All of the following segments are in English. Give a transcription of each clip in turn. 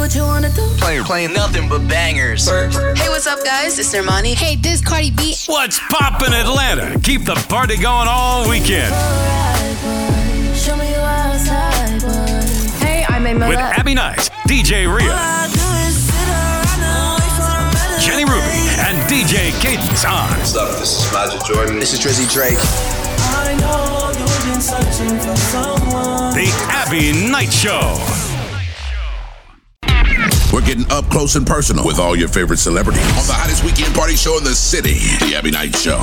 what you wanna do. Playing, playing nothing but bangers. Hey, what's up, guys? It's Armani. Hey, this Cardi B. What's poppin' Atlanta? Keep the party going all weekend. Show me you outside. Hey, I'm a With Abbie Knights, DJ Rhea, Jenny Ruby, and DJ Cadence on What's up? This is Magic Jordan. This is Drizzy Drake. The Abbie Knight Show. We're getting up close and personal with all your favorite celebrities on the hottest weekend party show in the city, The Abbie Knight Show.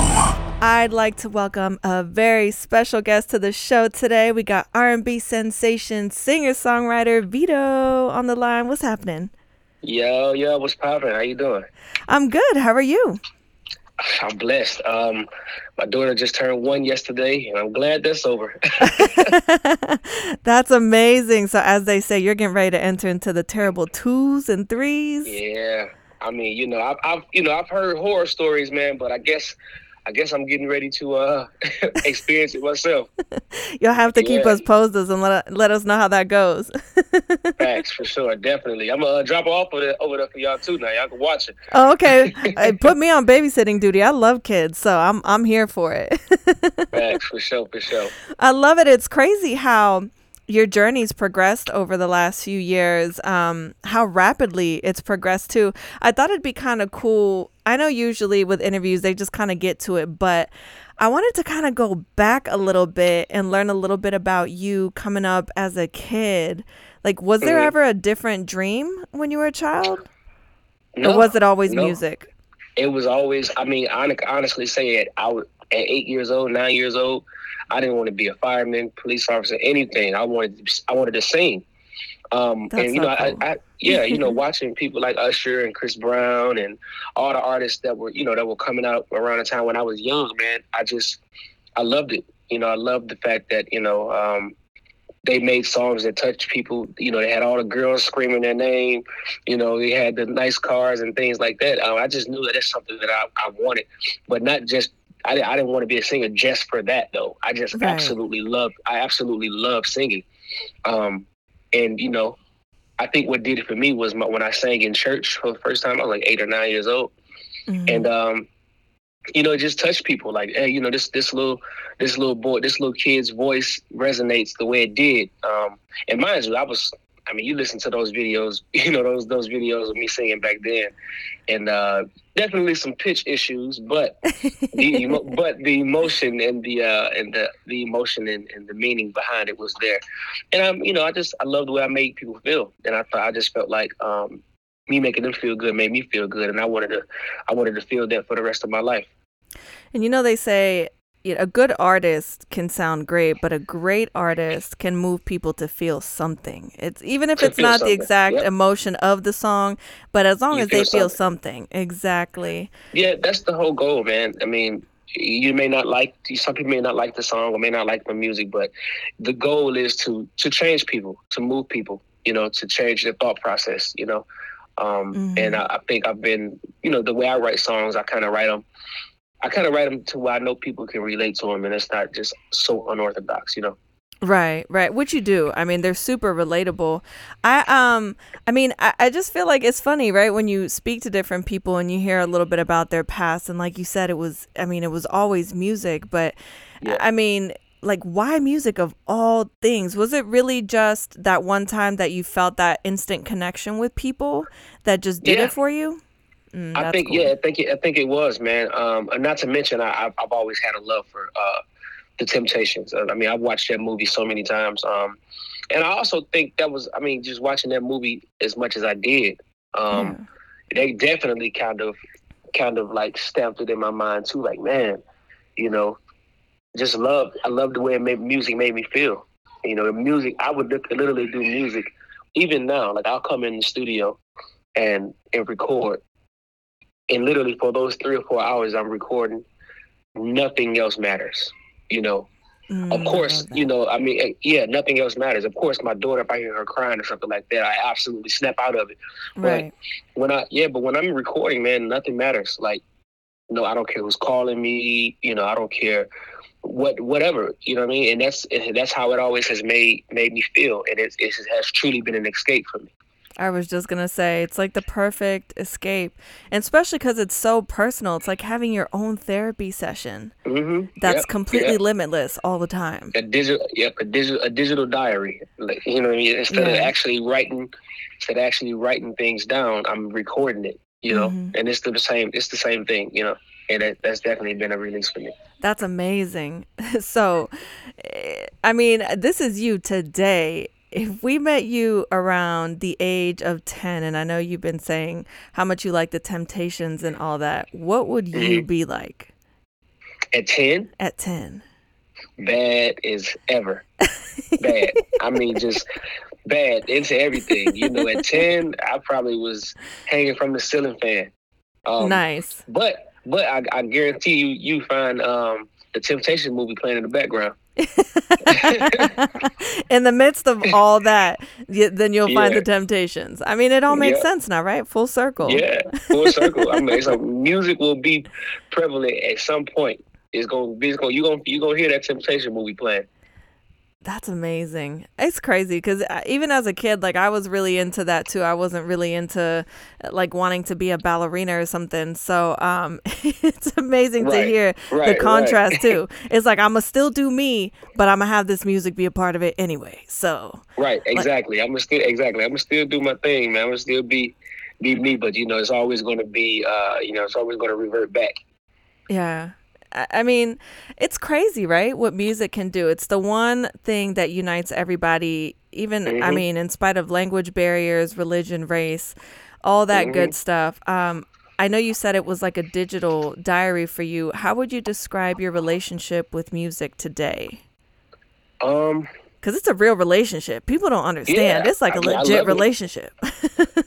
I'd like to welcome a very special guest to the show today. We got R&B sensation singer-songwriter Vedo on the line. What's happening? Yo, yo, what's poppin'? How you doing? I'm good. How are you? I'm blessed. Um, my daughter just turned one yesterday, and I'm glad that's over. That's amazing. So as they say, you're getting ready to enter into the terrible twos and threes. yeah, I mean, you know, I've, I've, you know, I've heard horror stories, man, but I guess, I guess I'm getting ready to uh experience it myself. You'll have to keep us posted and let let us know how that goes. For sure, definitely. I'm gonna uh, drop off of it over there for y'all too. Now y'all can watch it. oh, okay. Hey, Put me on babysitting duty. I love kids, so I'm I'm here for it. Facts for sure, for sure. I love it. It's crazy how your journey's progressed over the last few years. Um, how rapidly it's progressed too. I thought it'd be kind of cool. I know usually with interviews they just kind of get to it, but I wanted to kind of go back a little bit and learn a little bit about you coming up as a kid. Like, was there Mhm. ever a different dream when you were a child, No, or was it always no. music? it was always i mean i honestly say it i was at eight years old nine years old i didn't want to be a fireman police officer anything i wanted to, i wanted to sing um That's and you know cool. I, I yeah you know watching people like usher and chris brown and all the artists that were you know that were coming out around the time when i was young man i just i loved it you know i loved the fact that you know um they made songs that touched people. You know, they had all the girls screaming their name. You know, they had the nice cars and things like that. Uh, I just knew that that's something that I, I wanted, but not just. I, I didn't want to be a singer just for that though. I just Right. absolutely love. I absolutely love singing, um, and you know, I think what did it for me was my, when I sang in church for the first time. I was like eight or nine years old, Mhm. and um, you know, it just touched people. Like, hey, you know, this this little this little boy, this little kid's voice resonates the way it did. Um, and mind you, I was, I mean, you listen to those videos, you know, those those videos of me singing back then, and uh, definitely some pitch issues, but the emo- but the emotion and the uh, and the the emotion and, and the meaning behind it was there. And I'm, you know, I just I love the way I make people feel, and I thought I just felt like. Um, me making them feel good made me feel good, and I wanted to, I wanted to feel that for the rest of my life. And you know, they say you know, a good artist can sound great, but a great artist can move people to feel something. It's even if To it's feel not the exact yep. emotion of the song, but as long You as they feel feel something. Exactly. Yeah, that's the whole goal, man. I mean, you may not like some people may not like the song or may not like the music, but the goal is to to change people, to move people, you know, to change their thought process, you know. Um, Mhm. And I, I think I've been, you know, the way I write songs, I kind of write them. I kind of write them to where I know people can relate to them, and it's not just so unorthodox, you know. Right, right. Which you do. I mean, they're super relatable. I um I mean, I, I just feel like it's funny, right? When you speak to different people and you hear a little bit about their past and like you said it was I mean, it was always music, but Yeah. I mean, like why music of all things? Was it really just that one time that you felt that instant connection with people that just did Yeah. it for you? Mm, I think cool. yeah, I think it, I think it was man. Um, and not to mention, I, I've, I've always had a love for uh, the Temptations. I mean, I've watched that movie so many times. Um, and I also think that was, I mean, just watching that movie as much as I did, um, they definitely kind of, kind of like stamped it in my mind too. Like, man, you know, just love. I love the way it made music made me feel. You know, the music. I would literally do music, even now. Like I'll come in the studio and and record, and literally for those three or four hours I'm recording, nothing else matters. You know, Mm, of course, you know, I mean, eh, yeah, nothing else matters. Of course, my daughter, if I hear her crying or something like that, I absolutely snap out of it. Right. When I, yeah, but when I'm recording, man, nothing matters. Like, no, I don't care who's calling me. You know, I don't care what, whatever. You know what I mean? And that's and that's how it always has made made me feel, and it, it has truly been an escape for me. I was just gonna say it's like the perfect escape, and especially because it's so personal. It's like having your own therapy session hmm that's completely limitless all the time. a digital yep a digital a digital diary like you know what i mean instead of actually writing instead of actually writing things down i'm recording it you know Mhm. and it's the same it's the same thing you know and that, that's definitely been a release for me That's amazing. So, eh, I mean, this is you today. If we met you around the age of 10, and I know you've been saying how much you like the Temptations and all that, what would you Mhm. be like? At 10 at 10? bad as ever. Bad. I mean just bad into everything. You know at 10 i probably was hanging from the ceiling fan. Um, nice. but but I, I guarantee you you find um the temptation movie playing in the background In the midst of all that, then you'll find Yeah. the Temptations. I mean, it all makes Yeah. sense now, right? Full circle. Yeah, full circle. I mean, so music will be prevalent at some point. It's gonna be. It's gonna you gonna you gonna hear that Temptation movie playing. That's amazing. It's crazy because even as a kid, like I was really into that too. I wasn't really into uh, like wanting to be a ballerina or something. So um, it's amazing to Right, hear the right, right. contrast too. It's like I'm gonna still do me, but I'm gonna have this music be a part of it anyway. So Right. Exactly. I'm gonna still exactly. I'm gonna still do my thing, man. I'm gonna still be be me. But you know, it's always gonna be. uh You know, it's always gonna revert back. yeah. I I mean, it's crazy, right? What music can do. It's the one thing that unites everybody, even, I Mhm. mean, in spite of language barriers, religion, race, all that good stuff. Um, I know you said it was like a digital diary for you. How would you describe your relationship with music today? Um. Because it's a real relationship. People don't understand. Yeah, it's like I a mean, legit relationship.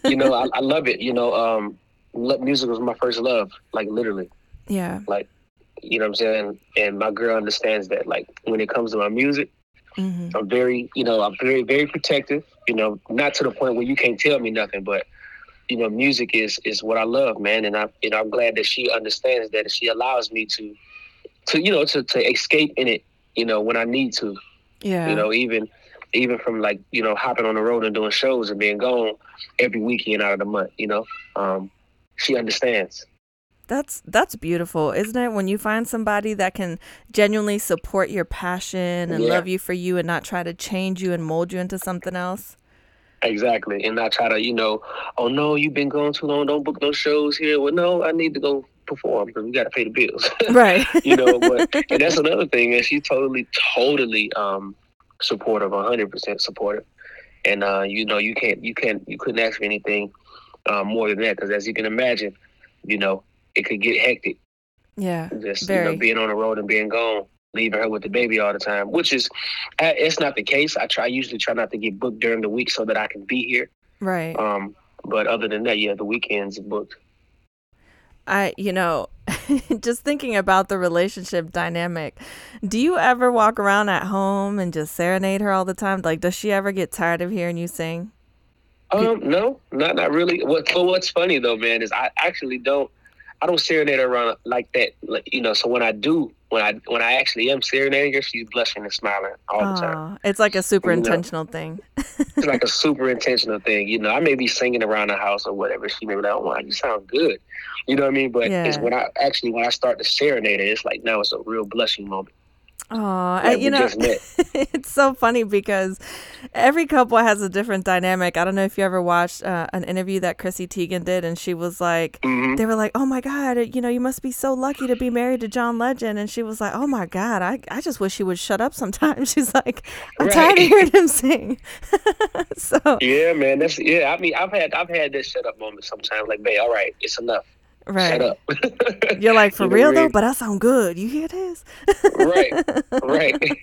You know, I, I love it. You know, um, music was my first love. Like literally. yeah. Like, you know what I'm saying. And my girl understands that. Like when it comes to my music. hmm I'm very, you know, I'm very, very protective. You know, not to the point where you can't tell me nothing, but you know, music is is what I love, man. And I, you know, I'm glad that she understands that. She allows me to, to you know, to to escape in it. You know, when I need to. Yeah. You know, even even from like you know hopping on the road and doing shows and being gone every weekend out of the month. You know, um, she understands. That's that's beautiful, isn't it? When you find somebody that can genuinely support your passion and Yeah. love you for you and not try to change you and mold you into something else. Exactly, and not try to, you know, oh no, you've been gone too long. Don't book no shows here. Well, no, I need to go perform because we got to pay the bills. Right. you know, but and that's another thing, and she's totally, totally um supportive, hundred percent supportive. And uh, you know, you can't, you can't, you couldn't ask for anything uh, more than that because, as you can imagine, you know, it could get hectic. yeah. Just you know, being on the road and being gone, leaving her with the baby all the time, which is, it's not the case. I try, usually try not to get booked during the week so that I can be here. Right. Um, but other than that, yeah, the weekends booked. I, you know, just thinking about the relationship dynamic, do you ever walk around at home and just serenade her all the time? Like, does she ever get tired of hearing you sing? Um, no, not not really. What but what's funny though, man, is I actually don't I don't serenade her around like that. Like, you know, so when I do, when I when I actually am serenading her, she's blushing and smiling all the time. It's like a super You know. intentional thing. It's like a super intentional thing. You know, I may be singing around the house or whatever. She may be like, "Oh, wow, you sound good." You know what I mean? But it's when I actually when I start to serenade her, it's like now it's a real blushing moment. Oh, you know, it's so funny because every couple has a different dynamic. I don't know if you ever watched uh, an interview that Chrissy Teigen did, and she was like, Mhm. they were like, "Oh my God, you know, you must be so lucky to be married to John Legend," and she was like, "Oh my God, I, I just wish he would shut up sometimes." She's like, "I'm tired of hearing him sing." so Yeah, man. That's yeah. I mean, I've had I've had this shut up moment sometimes. Like, babe, all right, it's enough. Right, you're like, "For You real though," but I sound good. You hear this? right, right.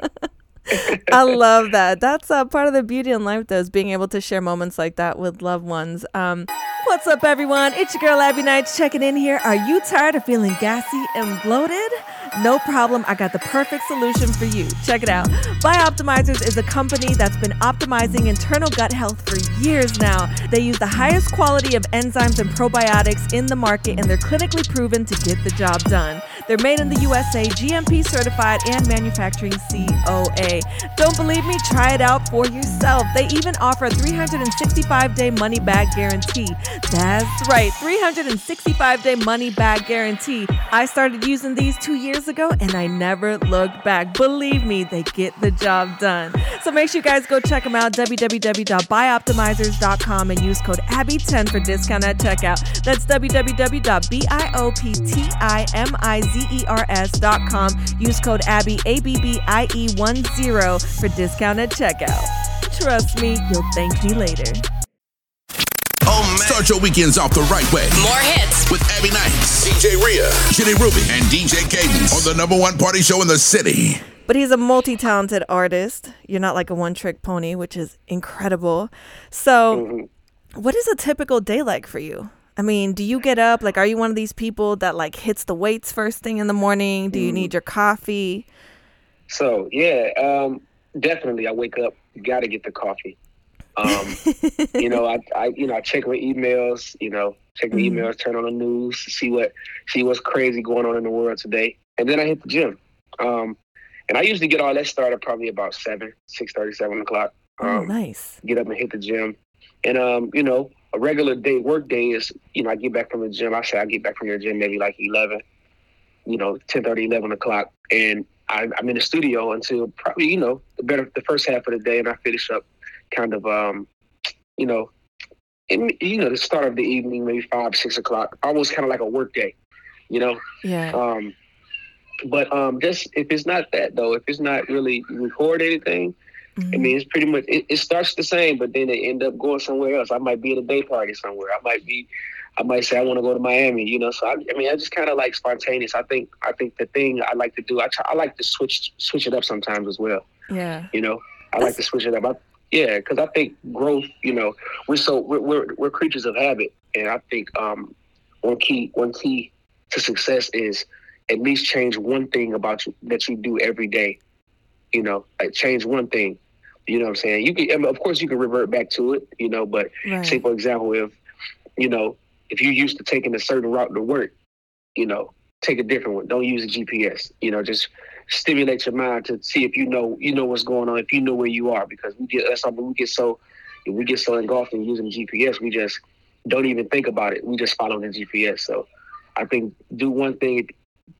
I love that. That's uh, part of the beauty in life, though, is being able to share moments like that with loved ones. Um, what's up, everyone? It's your girl, Abbie Knight checking in here. Are you tired of feeling gassy and bloated? No problem, I got the perfect solution for you. Check it out. Bioptimizers is a company that's been optimizing internal gut health for years now. They use the highest quality of enzymes and probiotics in the market, and they're clinically proven to get the job done. They're made in the USA, GMP certified, and manufacturing COA. Don't believe me? Try it out for yourself. They even offer a 365 day money back guarantee. That's right, 365 day money back guarantee. I started using these two years ago and I never looked back. Believe me, they get the job done. So make sure you guys go check them out www.bioptimizers.com and use code ABBIE10 for discount at checkout. That's www.bioptimizers.com. Use code ABBIE, A B B I E 1 0 for discount at checkout. Trust me, you'll thank me later. Oh man. Start your weekends off the right way More hits. with Abbie Knights, DJ Rhea, Jenny Ruby, and DJ Cadence on the number one party show in the city. But he's a multi talented artist. You're not like a one trick pony, which is incredible. So, mm-hmm. what is a typical day like for you? I mean, do you get up? Like, are you one of these people that like hits the weights first thing in the morning? Do you need your coffee? So yeah, um, definitely. I wake up, got to get the coffee. Um, you know, I, I, you know, I check my emails. You know, check my emails, turn on the news, see what, see what's crazy going on in the world today, and then I hit the gym. Um, and I usually get all that started probably about seven, six thirty, seven o'clock. Oh, Um, nice. get up and hit the gym. And um, you know, a regular day work day is, you know, I get back from the gym. I say I get back from the gym maybe like eleven, you know, 10 30, 11 o'clock. And I, I'm in the studio until probably, you know, the better the first half of the day and I finish up kind of um, you know, in, you know, the start of the evening, maybe five, six o'clock, almost kind of like a work day, you know. Yeah. Um, but um, just if it's not that though, if it's not really record anything, I mean, it's pretty much it, it starts the same, but then they end up going somewhere else. I might be at a day party somewhere. I might be, I might say I want to go to Miami. You know, so I, I mean, I just kind of like spontaneous. I think I think the thing I like to do, I try, I like to switch switch it up sometimes as well. Yeah. You know, I like to switch it up. I, yeah, because I think growth. You know, we're so we're, we're we're creatures of habit, and I think um one key one key to success is at least change one thing about you that you do every day. You know, like change one thing. You know what I'm saying? You can, I mean, of course, you can revert back to it. You know, but Right. say for example, if you know, if you used to taking a certain route to work, you know, take a different one. Don't use a GPS. You know, just stimulate your mind to see if you know you know what's going on, if you know where you are, because we get that's something we get so we get so engulfed in using GPS, we just don't even think about it. We just follow the GPS. So I think do one thing,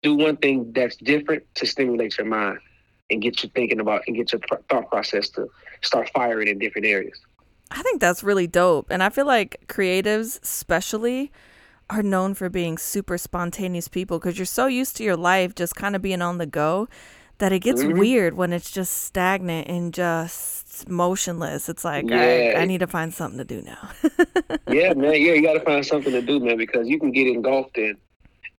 do one thing that's different to stimulate your mind and get you thinking about and get your pr- thought process to start firing in different areas. I think that's really dope. And I feel like creatives, especially, are known for being super spontaneous people because you're so used to your life just kind of being on the go that it gets Mhm. weird when it's just stagnant and just motionless. It's like, Yeah. I need to find something to do now. yeah, man. Yeah, you got to find something to do, man, because you can get engulfed in,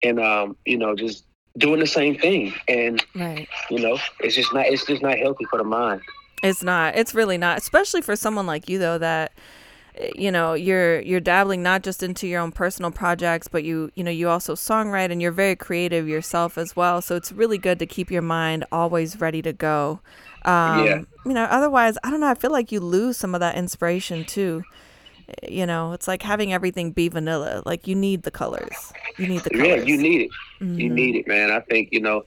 and um, you know, just doing the same thing, and right. you know, it's just not, it's just not healthy for the mind. It's not. It's really not. Especially for someone like you, though, that you know you're you're dabbling not just into your own personal projects, but you you know you also songwrite and you're very creative yourself as well. So it's really good to keep your mind always ready to go. Um, Yeah. You know, otherwise, I don't know. I feel like you lose some of that inspiration too. You know, it's like having everything be vanilla. Like you need the colors. You need the colors. Yeah, you need it. Mm-hmm. You need it, man. I think you know.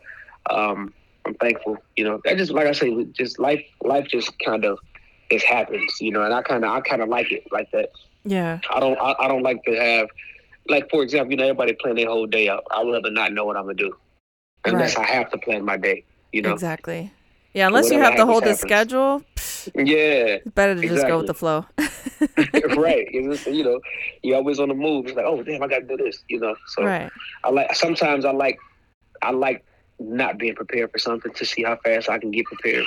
Um, I'm thankful. You know, that just like I say, just life. Life just kind of it happens. You know, and I kind of I kind of like it like that. Yeah. I don't I, I don't like to have like for example, you know, everybody plan their whole day out. I would rather not know what I'm gonna do unless Right. I have to plan my day. You know. Exactly. Yeah. Unless you have to hold a happens, schedule, Yeah. it's better to just go with the flow. right. It's you know, you're always on the move. It's like, oh damn, I gotta do this. You know. So right. I like sometimes I like I like not being prepared for something to see how fast I can get prepared.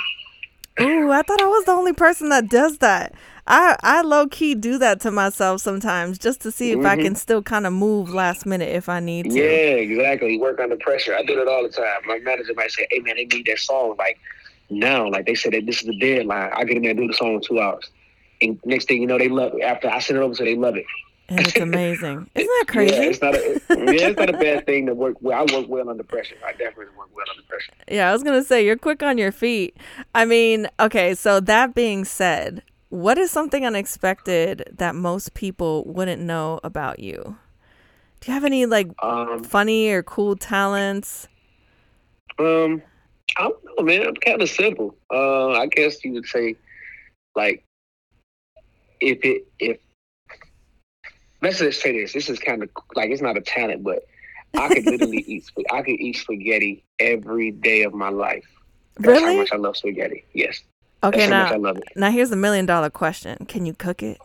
Ooh, I thought I was the only person that does that. I I low key do that to myself sometimes just to see if I Mhm. can still kind of move last minute if I need to. Yeah, exactly. Work under pressure. I do it all the time. My manager might say, "Hey man, they need that song like now." Like they said that this is the deadline. I get in there and do the song in two hours, and next thing you know, they love it. After I send it over, so they love it. And it's amazing. Isn't that Yeah, crazy? it's not a yeah, it's not a bad thing to work well. I work well under pressure. I definitely work well under pressure. Yeah, I was gonna say you're quick on your feet. I mean, okay, so that being said, what is something unexpected that most people wouldn't know about you? Do you have any like Um, funny or cool talents? Um, I don't know, man. I'm kind of simple. Uh, I guess you would say, like, if it if let's just say this. This is kind of like it's not a talent, but I could literally eat. I could eat spaghetti every day of my life. That's how Really? much I love spaghetti. Yes. Okay, That's how much I now love it. now here's a million dollar question. Can you cook it?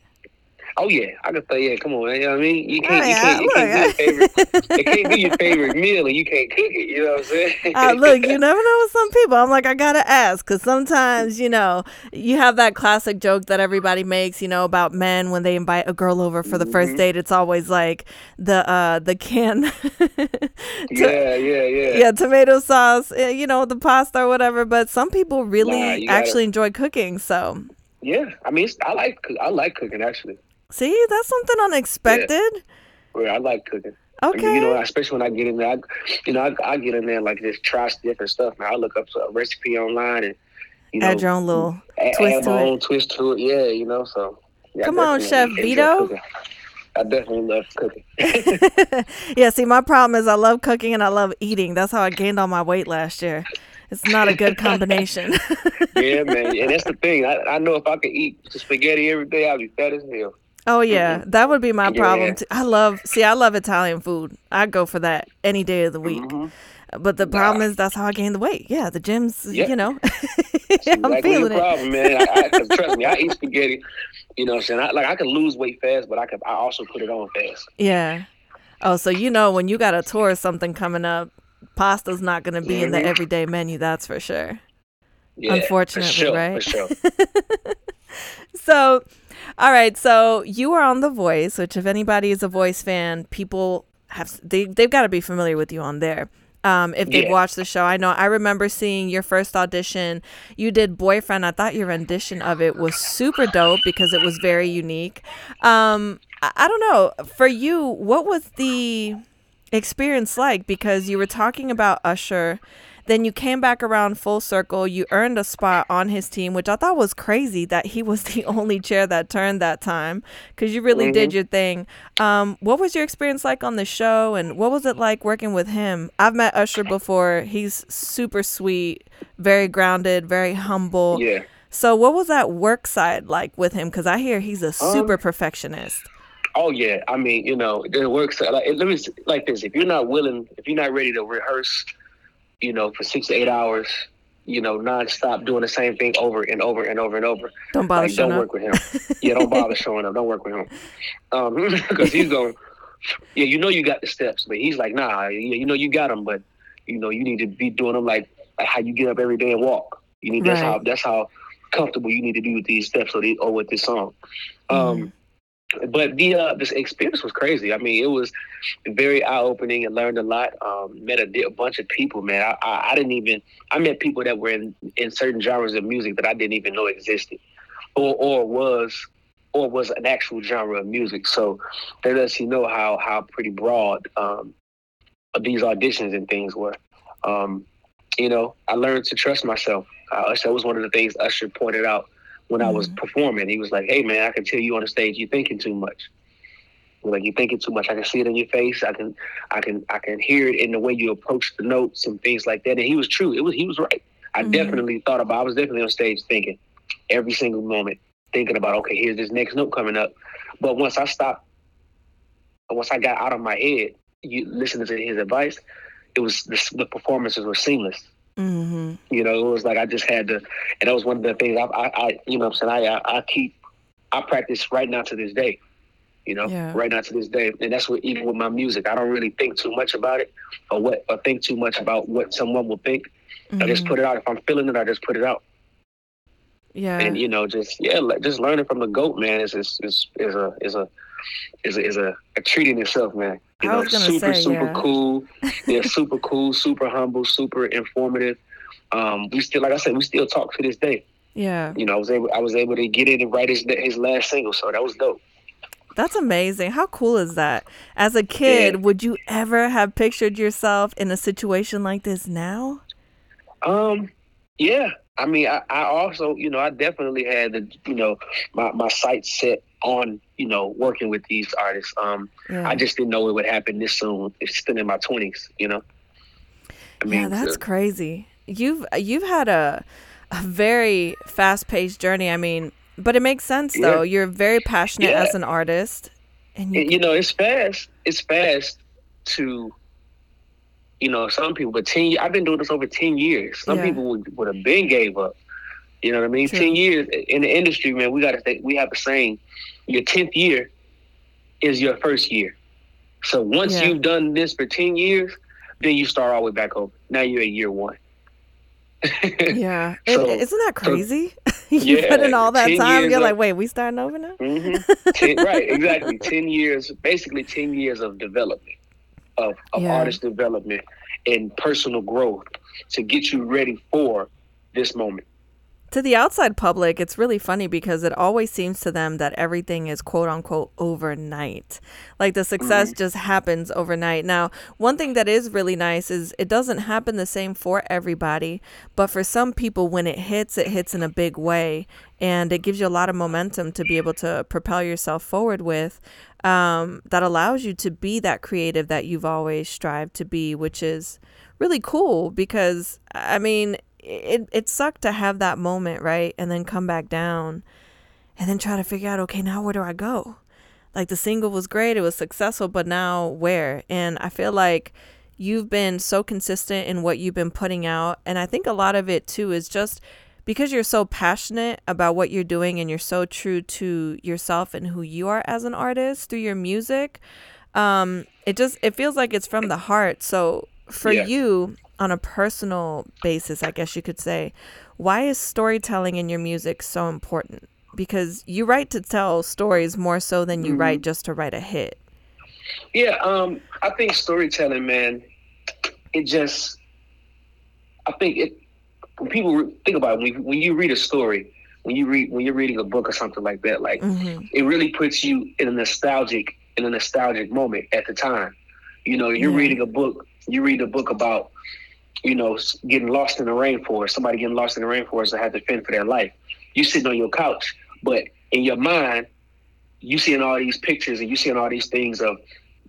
Oh yeah, I can say yeah. Come on, man. You know what I mean? You Oh, can't. you yeah, can't. You can't do your favorite. it can't be your favorite meal, and you can't cook it. You know what I'm saying? Uh, look, you never know with some people. I'm like, I gotta ask because sometimes, you know, you have that classic joke that everybody makes, you know, about men when they invite a girl over for the Mm-hmm. first date. It's always like the uh the can, yeah, yeah, yeah. yeah, tomato sauce, eh, you know, the pasta or whatever. But some people really Nah, you gotta- actually enjoy cooking. So, Yeah, I mean, it's, I like I like cooking actually. See, that's something unexpected. Oh, yeah, I like cooking. Okay. You know, especially when I get in there, I, you know, I, I get in there and, like just try different stuff. Man, I look up a recipe online and you know, Add your own little add, twist add to my it. own twist to it. Yeah, you know. So yeah, Come on, Chef Vedo. I definitely love cooking. Yeah, see, my problem is I love cooking and I love eating. That's how I gained all my weight last year. It's not a good combination. yeah, man, and that's the thing. I, I know if I could eat spaghetti every day, I'd be fat as hell. Oh yeah, that would be my problem. Too. I love see, I love Italian food. I go for that any day of the week. But the problem is that's how I gain the weight. Yeah, the gyms, Mm-hmm. Yeah. you know. I'm feeling the it. problem, man. I, I, trust me, I eat spaghetti. You know, what I'm saying I, like I can lose weight fast, but I can I also put it on fast. Yeah. Oh, so you know when you got a tour or something coming up, pasta's not going to be in the Mhm. everyday menu. That's for sure. Yeah, Unfortunately, for sure, right? For sure. So, all right. So you are on The Voice, which if anybody is a Voice fan, people have they they've got to be familiar with you on there. Um, if they've Yeah. watched the show, I know I remember seeing your first audition. You did Boyfriend. I thought your rendition of it was super dope because it was very unique. Um, I, I don't know for you, what was the experience like? Because you were talking about Usher. Then you came back around full circle. You earned a spot on his team, which I thought was crazy that he was the only chair that turned that time because you really did your thing. Um, what was your experience like on the show, and what was it like working with him? I've met Usher before. He's super sweet, very grounded, very humble. Yeah. So, what was that work side like with him? Because I hear he's a Um, super perfectionist. Oh yeah. I mean, you know, it works like let me like this. If you're not willing, if you're not ready to rehearse, you know, for six to eight hours, you know, nonstop doing the same thing over and over and over and over. Don't bother like, showing don't up. work with him. yeah, don't bother showing up. Don't work with him. Um, because he's going. Yeah, you know you got the steps, but he's like, nah. You, you know you got them, but you know you need to be doing them like, like how you get up every day and walk. You need that's how that's how comfortable you need to be with these steps or, the, or with this song. Um, but the uh, this experience was crazy. I mean, it was very eye opening and learned a lot. Um, met a, a bunch of people, man. I, I, I didn't even I met people that were in, in certain genres of music that I didn't even know existed, or or was or was an actual genre of music. So that lets you know how how pretty broad um, these auditions and things were. Um, you know, I learned to trust myself. Uh, that was one of the things Usher pointed out when I was mm-hmm. performing. He was like, "Hey, man, I can tell you on the stage you're thinking too much. Like you're thinking too much. I can see it in your face. I can, I can, I can hear it in the way you approach the notes and things like that." And he was true. It was he was right. I mm-hmm. definitely thought about. I was definitely on stage thinking every single moment, thinking about, okay, here's this next note coming up. But once I stopped, once I got out of my head, you listening to his advice, it was the, the performances were seamless. Mm-hmm. You know, it was like I just had to, and that was one of the things I, I, I you know, what I'm saying I, I, keep, I practice right now to this day. You know, Yeah. right now to this day, and that's what even with my music, I don't really think too much about it, or what, or think too much about what someone will think. I just put it out. If I'm feeling it, I just put it out. Yeah. And you know, just yeah, just learning from the goat man is is is, is a is a is a, is a, a treat in itself, man. You I know, super say, super yeah. cool. Yeah, super cool, super humble, super informative. Um, we still, like I said, we still talk to this day. yeah. You know, I was able I was able to get in and write his his last single, so that was dope. That's amazing. How cool is that? As a kid, Yeah. would you ever have pictured yourself in a situation like this now? Um, yeah. I mean, I, I also, you know, I definitely had the, you know, my, my sights set on, you know, working with these artists. Um, Yeah. I just didn't know it would happen this soon. It's still in my twenties, you know. I yeah, that's uh, crazy. You've you've had a a very fast paced journey. I mean, but it makes sense Yeah. though. You're very passionate Yeah. as an artist, and you, you know, it's fast. It's fast to, you know, some people. But ten, I've been doing this over ten years. Some Yeah. people would, would have been gave up. You know what I mean? True. Ten years in the industry, man. We got to think. We have a saying: your tenth year is your first year. So once Yeah. you've done this for ten years, then you start all the way back over. Now you're at year one. yeah, So- isn't that crazy? you Yeah, put in all that time. You're of- like, wait, we starting over now? hmm ten, right, exactly. Ten years, basically ten years of development, of, of Yeah. artist development and personal growth to get you ready for this moment. To the outside public, it's really funny because it always seems to them that everything is quote unquote overnight. Like the success just happens overnight. Now, one thing that is really nice is it doesn't happen the same for everybody, but for some people, when it hits, it hits in a big way and it gives you a lot of momentum to be able to propel yourself forward with. Um, that allows you to be that creative that you've always strived to be, which is really cool because I mean, it it sucked to have that moment, right? And then come back down and then try to figure out, okay, now where do I go? Like the single was great, it was successful, but now where? And I feel like you've been so consistent in what you've been putting out, and I think a lot of it too is just because you're so passionate about what you're doing and you're so true to yourself and who you are as an artist through your music um it just it feels like it's from the heart so for Yeah. you on a personal basis i guess you could say why is storytelling in your music so important because you write to tell stories more so than you write just to write a hit Yeah, um, I think storytelling, man, it just, I think it. When people think about it, when, when you read a story, when you read when you're reading a book or something like that, like Mhm. it really puts you in a nostalgic in a nostalgic moment at the time. You know, you're Yeah. reading a book. You read a book about, you know, getting lost in the rainforest. Somebody getting lost in the rainforest that had to fend for their life. You sitting on your couch, but in your mind, you seeing all these pictures and you seeing all these things of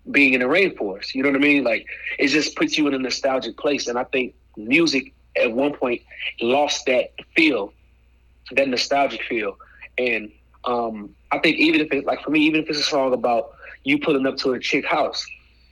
being in the rainforest. You know what I mean? Like it just puts you in a nostalgic place. And I think music at one point lost that feel, that nostalgic feel. And um, I think even if it like for me, even if it's a song about you pulling up to a chick house,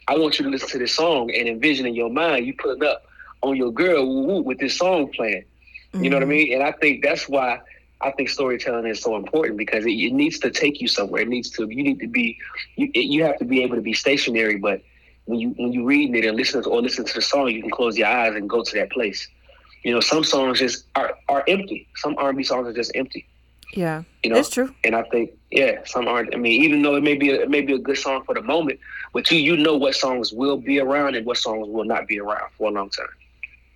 I want you to listen to this song and envision in your mind you pulling up on your girl woo, woo, with this song playing. You know what I mm-hmm. mean? And I think that's why I think storytelling is so important because it, it needs to take you somewhere. It needs to. You need to be. You, it, you have to be able to be stationary, but when you when you reading it and listen to, or listen to the song, you can close your eyes and go to that place. You know, some songs just are are empty. Some R and B songs are just empty. yeah You know, it's true And I think, yeah, some aren't. I mean, even though it may be a, it may be a good song for the moment, but you you know what songs will be around and what songs will not be around for a long time.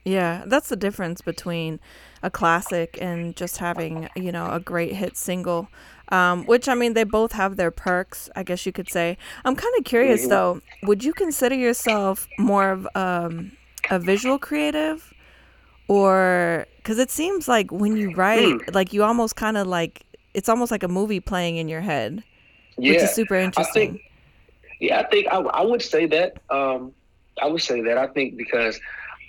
Yeah, that's the difference between a classic and just having, you know, a great hit single. Um, which I mean, they both have their perks, I guess you could say. I'm kind of curious though. Would you consider yourself more of um, a visual creative, or because it seems like when you write, like you almost kind of like it's almost like a movie playing in your head, Yeah, which is super I interesting. think, yeah, I think I, I would say that. Um, I would say that. I think because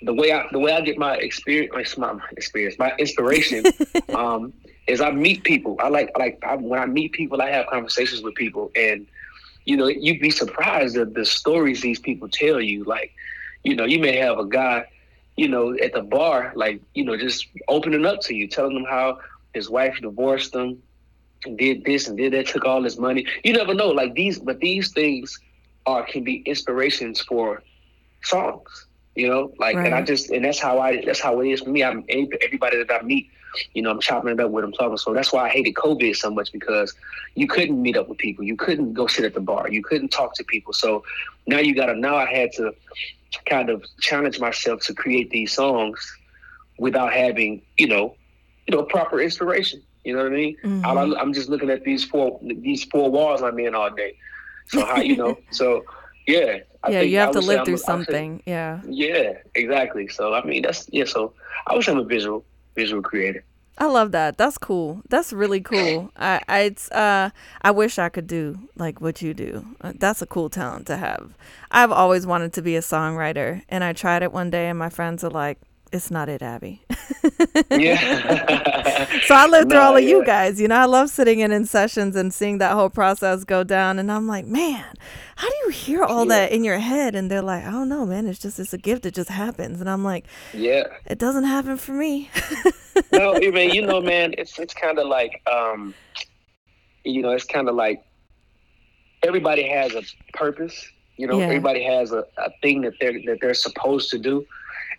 the way I the way I get my experience, my experience, my inspiration, um, is I meet people. I like like I, when I meet people, I have conversations with people, and you know, you'd be surprised at the stories these people tell you. Like, you know, you may have a guy, you know, at the bar, like, you know, just opening up to you, telling them how his wife divorced him, did this and did that, took all his money. You never know, like these, but these things are can be inspirations for songs. You know, like, and I just, and that's how I, that's how it is for me. I'm everybody that I meet, you know, I'm chopping it up with them talking. So that's why I hated COVID so much because you couldn't meet up with people, you couldn't go sit at the bar, you couldn't talk to people. So now you got to, now I had to kind of challenge myself to create these songs without having, you know, you know, proper inspiration. You know what I mean? Mm-hmm. All I, I'm just looking at these four these four walls I'm in all day. So how you know? So yeah. I yeah, think you I have to live through a- I would say- something. Yeah. Yeah, exactly. So I mean, that's yeah. So I wish I'm a visual visual creator. I love that. That's cool. That's really cool. I I it's uh I wish I could do like what you do. Uh, That's a cool talent to have. I've always wanted to be a songwriter and I tried it one day and my friends are like it's not it, Abbie. Yeah. So I lived through No, all of you guys. You know, I love sitting in in sessions and seeing that whole process go down. And I'm like, man, how do you hear all that in your head? And they're like, I don't know, man. It's just, it's a gift. It just happens. And I'm like, yeah. it doesn't happen for me. No, I mean, you know, man, it's it's kind of like, um, you know, it's kind of like everybody has a purpose. You know, Yeah. everybody has a, a thing that they're that they're supposed to do,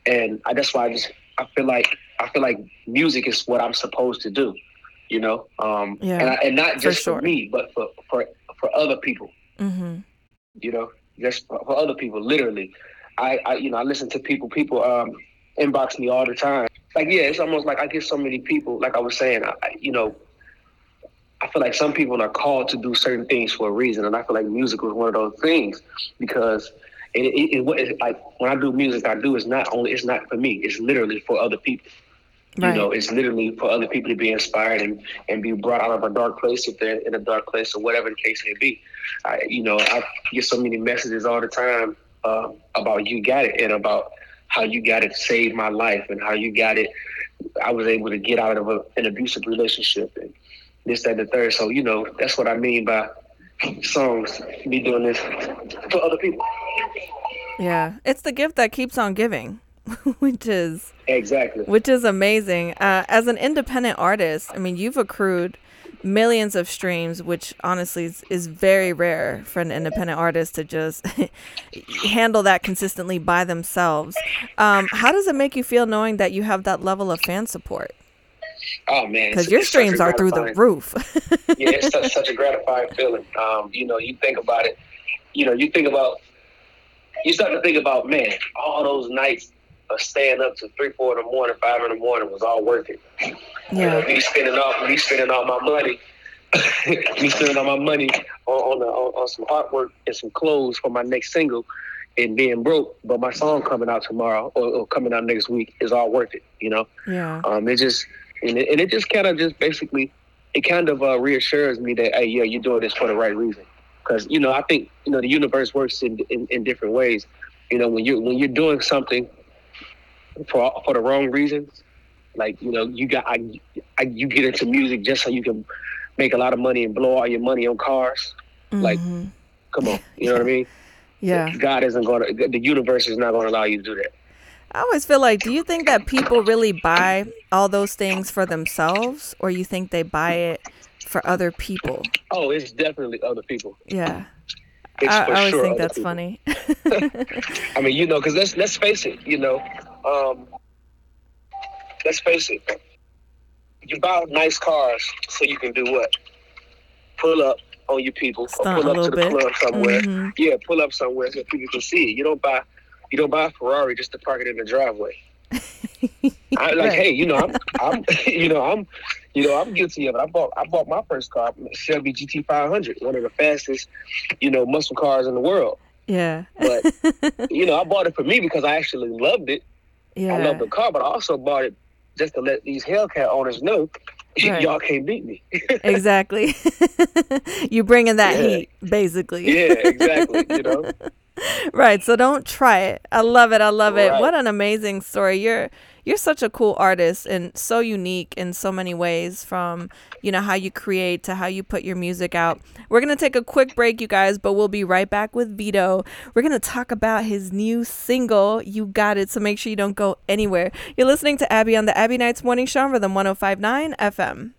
and I, that's why I just I feel like I feel like music is what I'm supposed to do. You know, um, Yeah, and I, and not for just sure. for me, but for for for other people. hmm you know, just for for other people, literally. I, I, you know, I listen to people, people um, inbox me all the time. Like, yeah, it's almost like I get so many people, like I was saying, I- you know, I feel like some people are called to do certain things for a reason. And I feel like music was one of those things because it, it, it, what is like when I do music, I do is not only, it's not for me, it's literally for other people. Right. You know, it's literally for other people to be inspired and, and be brought out of a dark place if they're in a dark place or whatever the case may be. I, you know, I get so many messages all the time uh, about you got it and about how you got it saved my life and how you got it. I was able to get out of a, an abusive relationship and this, that, and the third. So, you know, that's what I mean by songs, me doing this for other people. Yeah. It's the gift that keeps on giving, which is, Exactly. which is amazing. Uh, as an independent artist, I mean, you've accrued millions of streams, which honestly is, is very rare for an independent artist to just handle that consistently by themselves. Um, how does it make you feel knowing that you have that level of fan support? Oh, man. Because your it's such a streams are through the roof. yeah, it's such, such a gratifying feeling. Um, you know, you think about it. You know, you think about. You start to think about, man, all those nights of staying up to three, four in the morning, five in the morning was all worth it. You know, yeah. me spending all me spending all my money, me spending all my money on on, the, on on some artwork and some clothes for my next single, and being broke, but my song coming out tomorrow or, or coming out next week is all worth it. You know. Yeah. Um, it just and it, and it just kind of just basically it kind of uh, reassures me that hey, yeah, you're doing this for the right reason. Because you know, I think you know the universe works in, in in different ways. You know, when you when you're doing something for for the wrong reasons, like you know, you got I, I, you get into music just so you can make a lot of money and blow all your money on cars. Like, Mhm. come on, you know what I mean? yeah. God isn't going to. The universe is not going to allow you to do that. I always feel like, do you think that people really buy all those things for themselves, or you think they buy it for other people? Oh, it's definitely other people. Yeah. It's I, for I always sure think that's people. funny. I mean, you know, because let's let's face it, you know, um, let's face it. You buy nice cars so you can do what? Pull up on your people, Stunt or pull up to the bit. club somewhere. Mhm. Yeah, pull up somewhere so people can see it. You don't buy, you don't buy a Ferrari just to park it in the driveway. I like, Right. hey, you know, I'm, I'm, you know, I'm, you know, I'm guilty of it. I bought, I bought my first car, Shelby GT 500, one of the fastest, you know, muscle cars in the world. Yeah. But you know, I bought it for me because I actually loved it. Yeah. I love Yeah. the car, but I also bought it just to let these Hellcat owners know Right. y'all can't beat me. exactly. you bring in that Yeah. heat, basically. yeah, exactly. You know, right. So don't try it. I love it. I love it. What an amazing story. You're you're such a cool artist and so unique in so many ways from, you know, how you create to how you put your music out. We're going to take a quick break, you guys, but we'll be right back with Vedo. We're going to talk about his new single, You Got It. So make sure you don't go anywhere. You're listening to Abbie on the Abbie Knights Morning Show on Rhythm 1059 FM.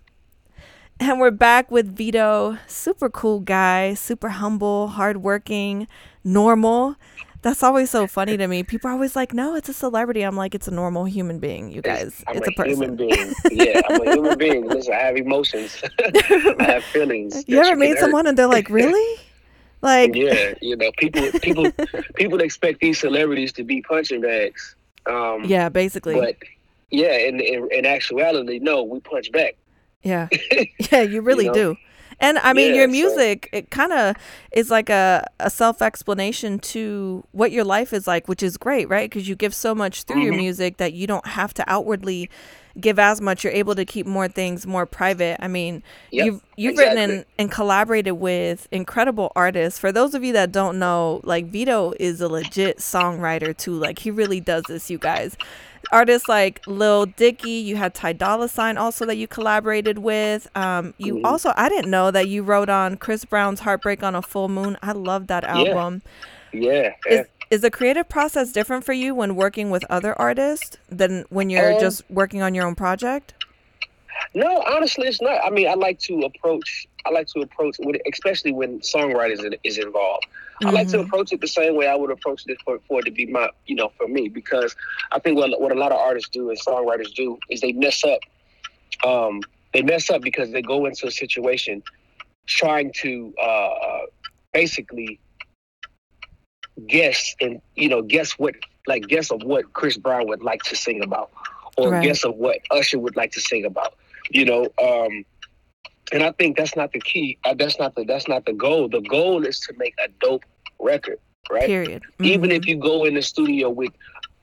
And we're back with Vedo. Super cool guy, super humble, hardworking, normal. That's always so funny to me. People are always like, no, it's a celebrity. I'm like, it's a normal human being, you guys. I'm it's a, a person. human being. Yeah, I'm a human being. Listen, I have emotions. I have feelings. You ever can meet hurt. someone and they're like, really? Like, Yeah, you know, people, people, people expect these celebrities to be punching bags. Um, yeah, basically. But yeah, in, in in actuality, no, we punch back. Yeah. Yeah, you really know? do. And I mean, Yeah, your so- music, it kind of is like a, a self explanation to what your life is like, which is great, right? Because you give so much through your Mhm. music that you don't have to outwardly give as much. You're able to keep more things more private. I mean, Yep, you've you've written and, and collaborated with incredible artists. For those of you that don't know, like Vedo is a legit songwriter too. Like he really does this, you guys. Artists like Lil Dicky, you had Ty Dolla Sign also that you collaborated with. Um, you Mhm. also I didn't know that you wrote on Chris Brown's Heartbreak on a Full Moon. I love that album. Yeah. yeah. Is is the creative process different for you when working with other artists than when you're Um, just working on your own project? No, honestly, it's not. I mean, I like to approach. I like to approach, with, especially when songwriters is, is involved. I like to Mhm. approach it the same way I would approach it for, for it to be my, you know, for me, because I think what what a lot of artists do and songwriters do is they mess up. Um, they mess up because they go into a situation trying to uh, basically guess and you know guess what like guess of what Chris Brown would like to sing about or Right. guess of what Usher would like to sing about you know um and I think that's not the key uh, that's not the that's not the goal the goal is to make a dope record right Period. even Mhm. if you go in the studio with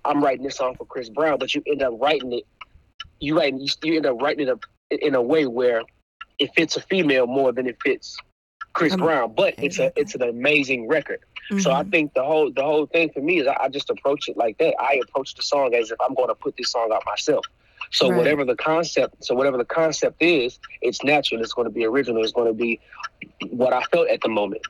I'm writing this song for Chris Brown but you end up writing it you writing you, you end up writing it in a way where it fits a female more than it fits Chris Um, Brown but it's a it's an amazing record so I Mhm. think the whole the whole thing for me is I, I just approach it like that. I approach the song as if I'm going to put this song out myself. So Right. whatever the concept, so whatever the concept is, it's natural. It's going to be original. It's going to be what I felt at the moment.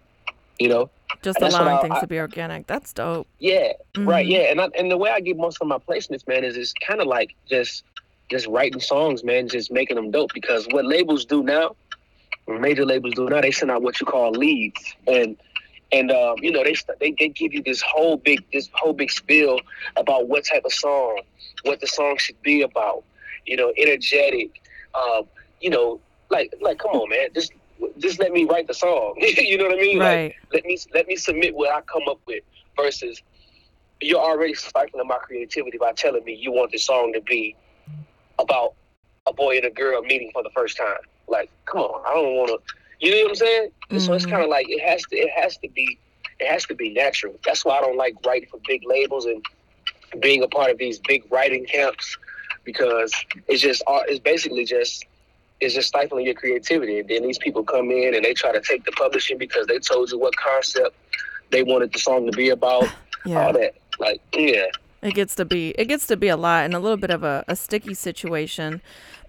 You know? just what allowing I- things I- to be organic. That's dope. Yeah. Right. Mhm. Yeah. And I, and the way I get most of my placements, man, is it's kind of like just just writing songs, man, just making them dope. Because what labels do now, major labels do now, they send out what you call leads, and and um, you know they, they they give you this whole big this whole big spiel about what type of song, what the song should be about, you know, energetic, um, you know, like like come on, man, just just let me write the song. you know what I mean? Like, Right. let me let me submit what I come up with versus you're already stifling my creativity by telling me you want this song to be about a boy and a girl meeting for the first time. Like, come on, I don't want to. You know what I'm saying? So it's Mhm. kind of like it has to. It has to be. It has to be natural. That's why I don't like writing for big labels and being a part of these big writing camps because it's just. uh, It's basically just. It's just stifling your creativity. And then these people come in and they try to take the publishing because they told you what concept they wanted the song to be about. Yeah. All that. Like, yeah. It gets to be it gets to be a lot and a little bit of a, a sticky situation.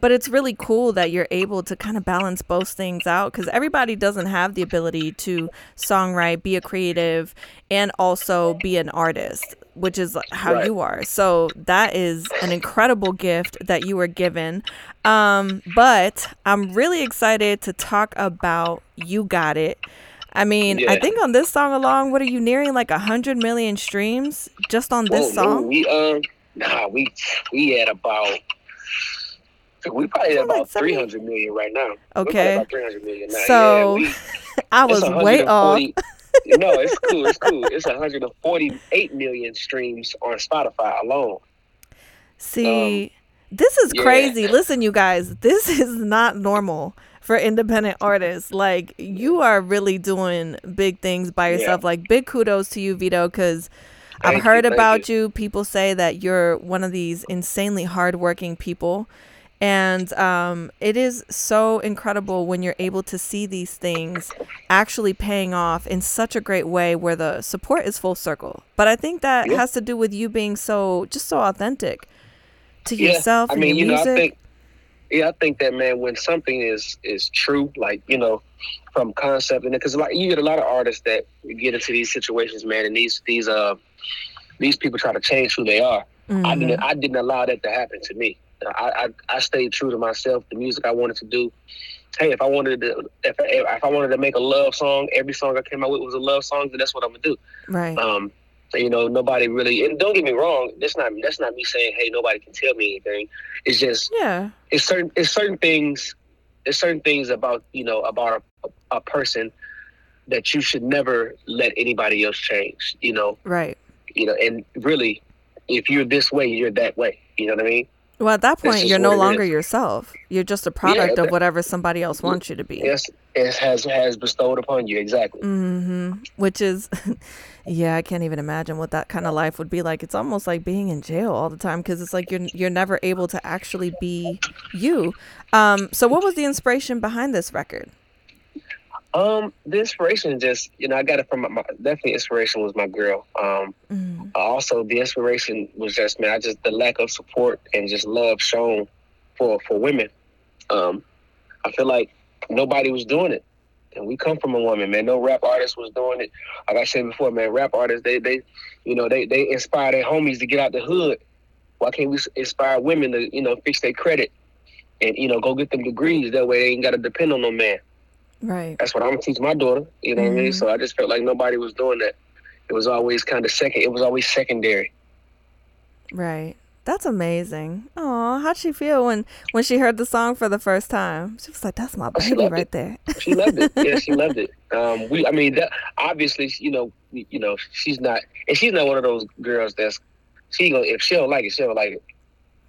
But it's really cool that you're able to kind of balance both things out because everybody doesn't have the ability to songwrite, be a creative, and also be an artist, which is how Right. you are. So that is an incredible gift that you were given. Um, but I'm really excited to talk about You Got It. I mean, I think on this song alone, what are you nearing like a hundred million streams just on this Whoa, no, song? we um nah we we had about we probably at like about 70? three hundred million right now. Okay. about three hundred million now. So, yeah, we, I was way off. no, it's cool. It's cool. It's 148 million streams on Spotify alone. See, this is yeah. crazy. Listen, you guys, this is not normal for independent artists. Like, you are really doing big things by Yeah. yourself. Like, big kudos to you, Vedo, because I've Thank you, heard about you. People say that you're one of these insanely hardworking people. And um, it is so incredible when you're able to see these things actually paying off in such a great way where the support is full circle. But I think that Yeah. has to do with you being so, just so authentic to Yeah, yourself I and mean, your you know, music. I think, yeah, I think that man, when something is is true, like you know, from concept and because like you get a lot of artists that get into these situations, man, and these these uh these people try to change who they are. I Mhm. didn't I didn't allow that to happen to me. I, I I stayed true to myself, the music I wanted to do. Hey, if I wanted to if if I wanted to make a love song, every song I came out with was a love song, then that's what I'm gonna do. right. Um, you know, nobody really. And don't get me wrong. That's not that's not me saying, hey, nobody can tell me anything. It's just yeah. it's certain it's certain things. It's certain things about you know about a, a person that you should never let anybody else change. You know, Right. you know, and really, if you're this way, you're that way. You know what I mean? Well, at that point, you're no longer is. yourself. You're just a product of that- whatever somebody else mm-hmm. wants you to be. Yes, it has has bestowed upon you exactly. Mm-hmm. Which is, yeah, I can't even imagine what that kind of life would be like. It's almost like being in jail all the time because it's like you're you're never able to actually be you. Um, so, what was the inspiration behind this record? Um, the inspiration just you know I got it from my, my definitely inspiration was my girl. Um, Mm, also the inspiration was just man I just the lack of support and just love shown for for women. Um, I feel like nobody was doing it, and we come from a woman, man. No rap artist was doing it. Like I said before, man, rap artists they they you know they they inspire their homies to get out the hood. Why can't we inspire women to you know fix their credit and you know go get them degrees? That way they ain't got to depend on no man. right. That's what I'm gonna teach my daughter. You know what I mean? Mhm. So I just felt like nobody was doing that. It was always kind of second. It was always secondary. Right. That's amazing. Oh, how'd she feel when when she heard the song for the first time? She was like, "That's my Oh, baby right it. there." She loved it. yeah, she loved it. Um, we, I mean, that, obviously, you know, you know, she's not, and she's not one of those girls that's she gonna if she don't like it, she don't like it.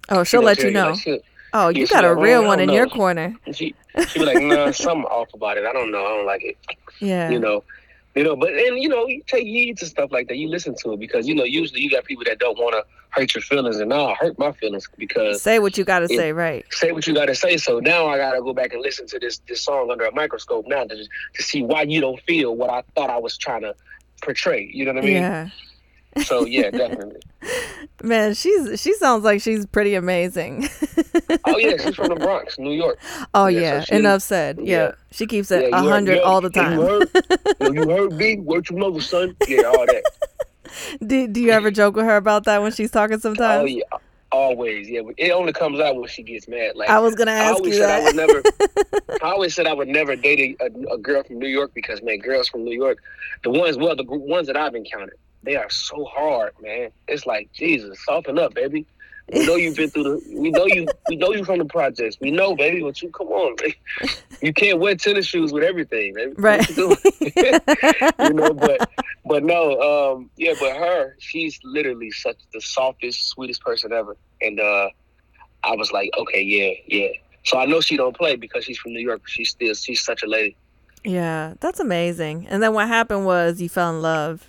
Oh, She she'll gonna let you know. like, Oh, you she got a like, real "Oh, one in your corner. she she be like, nah, something off about it. I don't know. I don't like it. Yeah. You know. You know, but and you know, you take heed to stuff like that. You listen to it because you know usually you got people that don't want to hurt your feelings, and now hurt my feelings because Say what you got to say, right? say what you got to say. So now I got to go back and listen to this this song under a microscope now to to see why you don't feel what I thought I was trying to portray. You know what I mean? Yeah. So yeah, definitely. Man, she's she sounds like she's pretty amazing. Oh yeah, she's from the Bronx, New York. oh Yeah, so yeah, she- enough said. Yeah. yeah. She keeps Yeah, it a hundred all the time. You heard, you heard me? Word your mother, son. Yeah, all that. do, do you ever joke with her about that when she's talking oh, sometimes? Oh yeah, always. Yeah, it only comes out when she gets mad. Like I was gonna I ask always you said I would never. I always said I would never date a, a girl from New York because man, girls from New York, the ones well, the ones that I've encountered, they are so hard, man. It's like Jesus, soften up, baby. We know you've been through the. We know you. We know you from the projects. We know, baby. But you come on, baby. You can't wear tennis shoes with everything, baby. Right. you you know, but but no, um, yeah, but her, she's literally such the softest, sweetest person ever. And uh, I was like, okay, yeah, yeah. So I know she don't play because she's from New York. But she's still she's such a lady. yeah, that's amazing. And then what happened was you fell in love,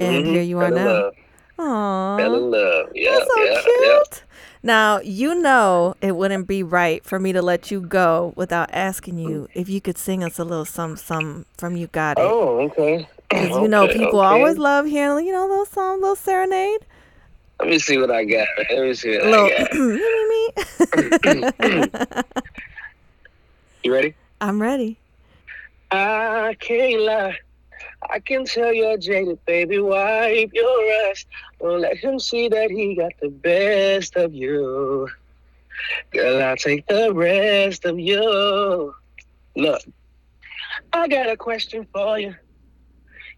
and Mhm. here you are now. Aww. Fell in love. Yeah, That's so yeah, cute. Now, you know it wouldn't be right for me to let you go without asking you if you could sing us a little some some from You Got. It. Oh, okay. Because you know people okay. always love hearing, you know, those songs, little serenade. Let me see what I got. Let me see what A little I got. You ready? I'm ready. I can't lie. I can tell you're jaded, baby. Wipe your eyes. Don't let him see that he got the best of you. Girl, I'll take the rest of you. Look, I got a question for you.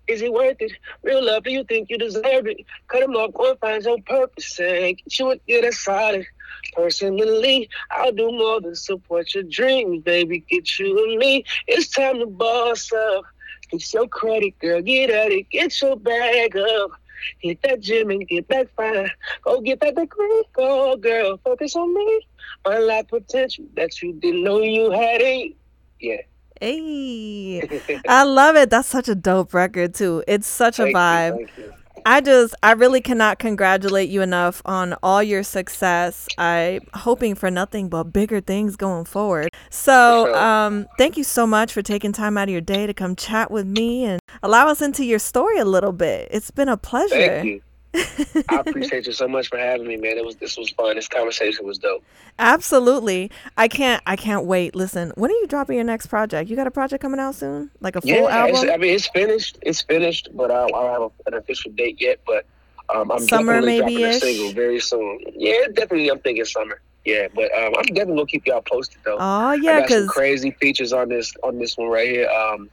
Is it worth it? Real love, do you think you deserve it? Cut him off, go and find your purpose and get you a get a solid. Personally, I'll do more than support your dreams, baby. Get you and me. It's time to boss up. Fix your credit, girl. Get at it. Get your bag up. Hit that gym and get back fine. Go get that degree. Go, girl. Focus on me. Unlock potential that you didn't know you had. It. Yeah. Hey, I love it. That's such a dope record too. It's such a Thank you, vibe. you. I just, I really cannot congratulate you enough on all your success. I'm hoping for nothing but bigger things going forward. So, sure. um, thank you so much for taking time out of your day to come chat with me and allow us into your story a little bit. It's been a pleasure. I appreciate you so much for having me, man. It was this was fun. This conversation was dope. Absolutely. I can't, I can't wait. Listen, when are you dropping your next project? You got a project coming out soon? Like a full yeah, album? I mean it's finished. It's finished, but I, I don't have a, an official date yet. But um, I'm Summer definitely dropping a single very soon. Yeah, definitely. I'm thinking summer. Yeah, but um, I'm definitely gonna keep y'all posted though. Oh, yeah, I got some because crazy features on this on this one right here. Um,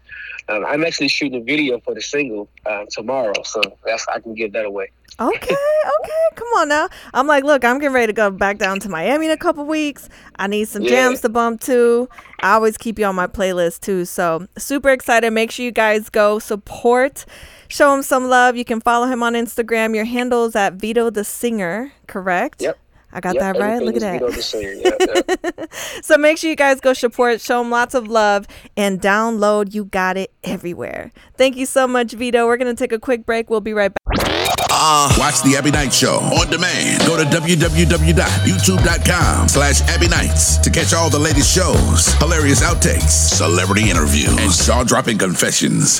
um, I'm actually shooting a video for the single uh, tomorrow, so that's I can give that away. Okay, okay, come on now. I'm like, look, I'm getting ready to go back down to Miami in a couple weeks. I need some Yeah. jams to bump to. I always keep you on my playlist too. So super excited. Make sure you guys go support, show him some love. You can follow him on Instagram. Your handle's at Vedo the Singer, correct? Yep. I got Yep, that right. Look at that. that. is Vedo. Yeah, yeah. So make sure you guys go support, show them lots of love, and download You Got It everywhere. Thank you so much, Vedo. We're going to take a quick break. We'll be right back. Ah. Watch the Abbie Knight Show on demand. Go to www.youtube.com slash Abbie Knights to catch all the latest shows, hilarious outtakes, celebrity interviews, and jaw-dropping confessions.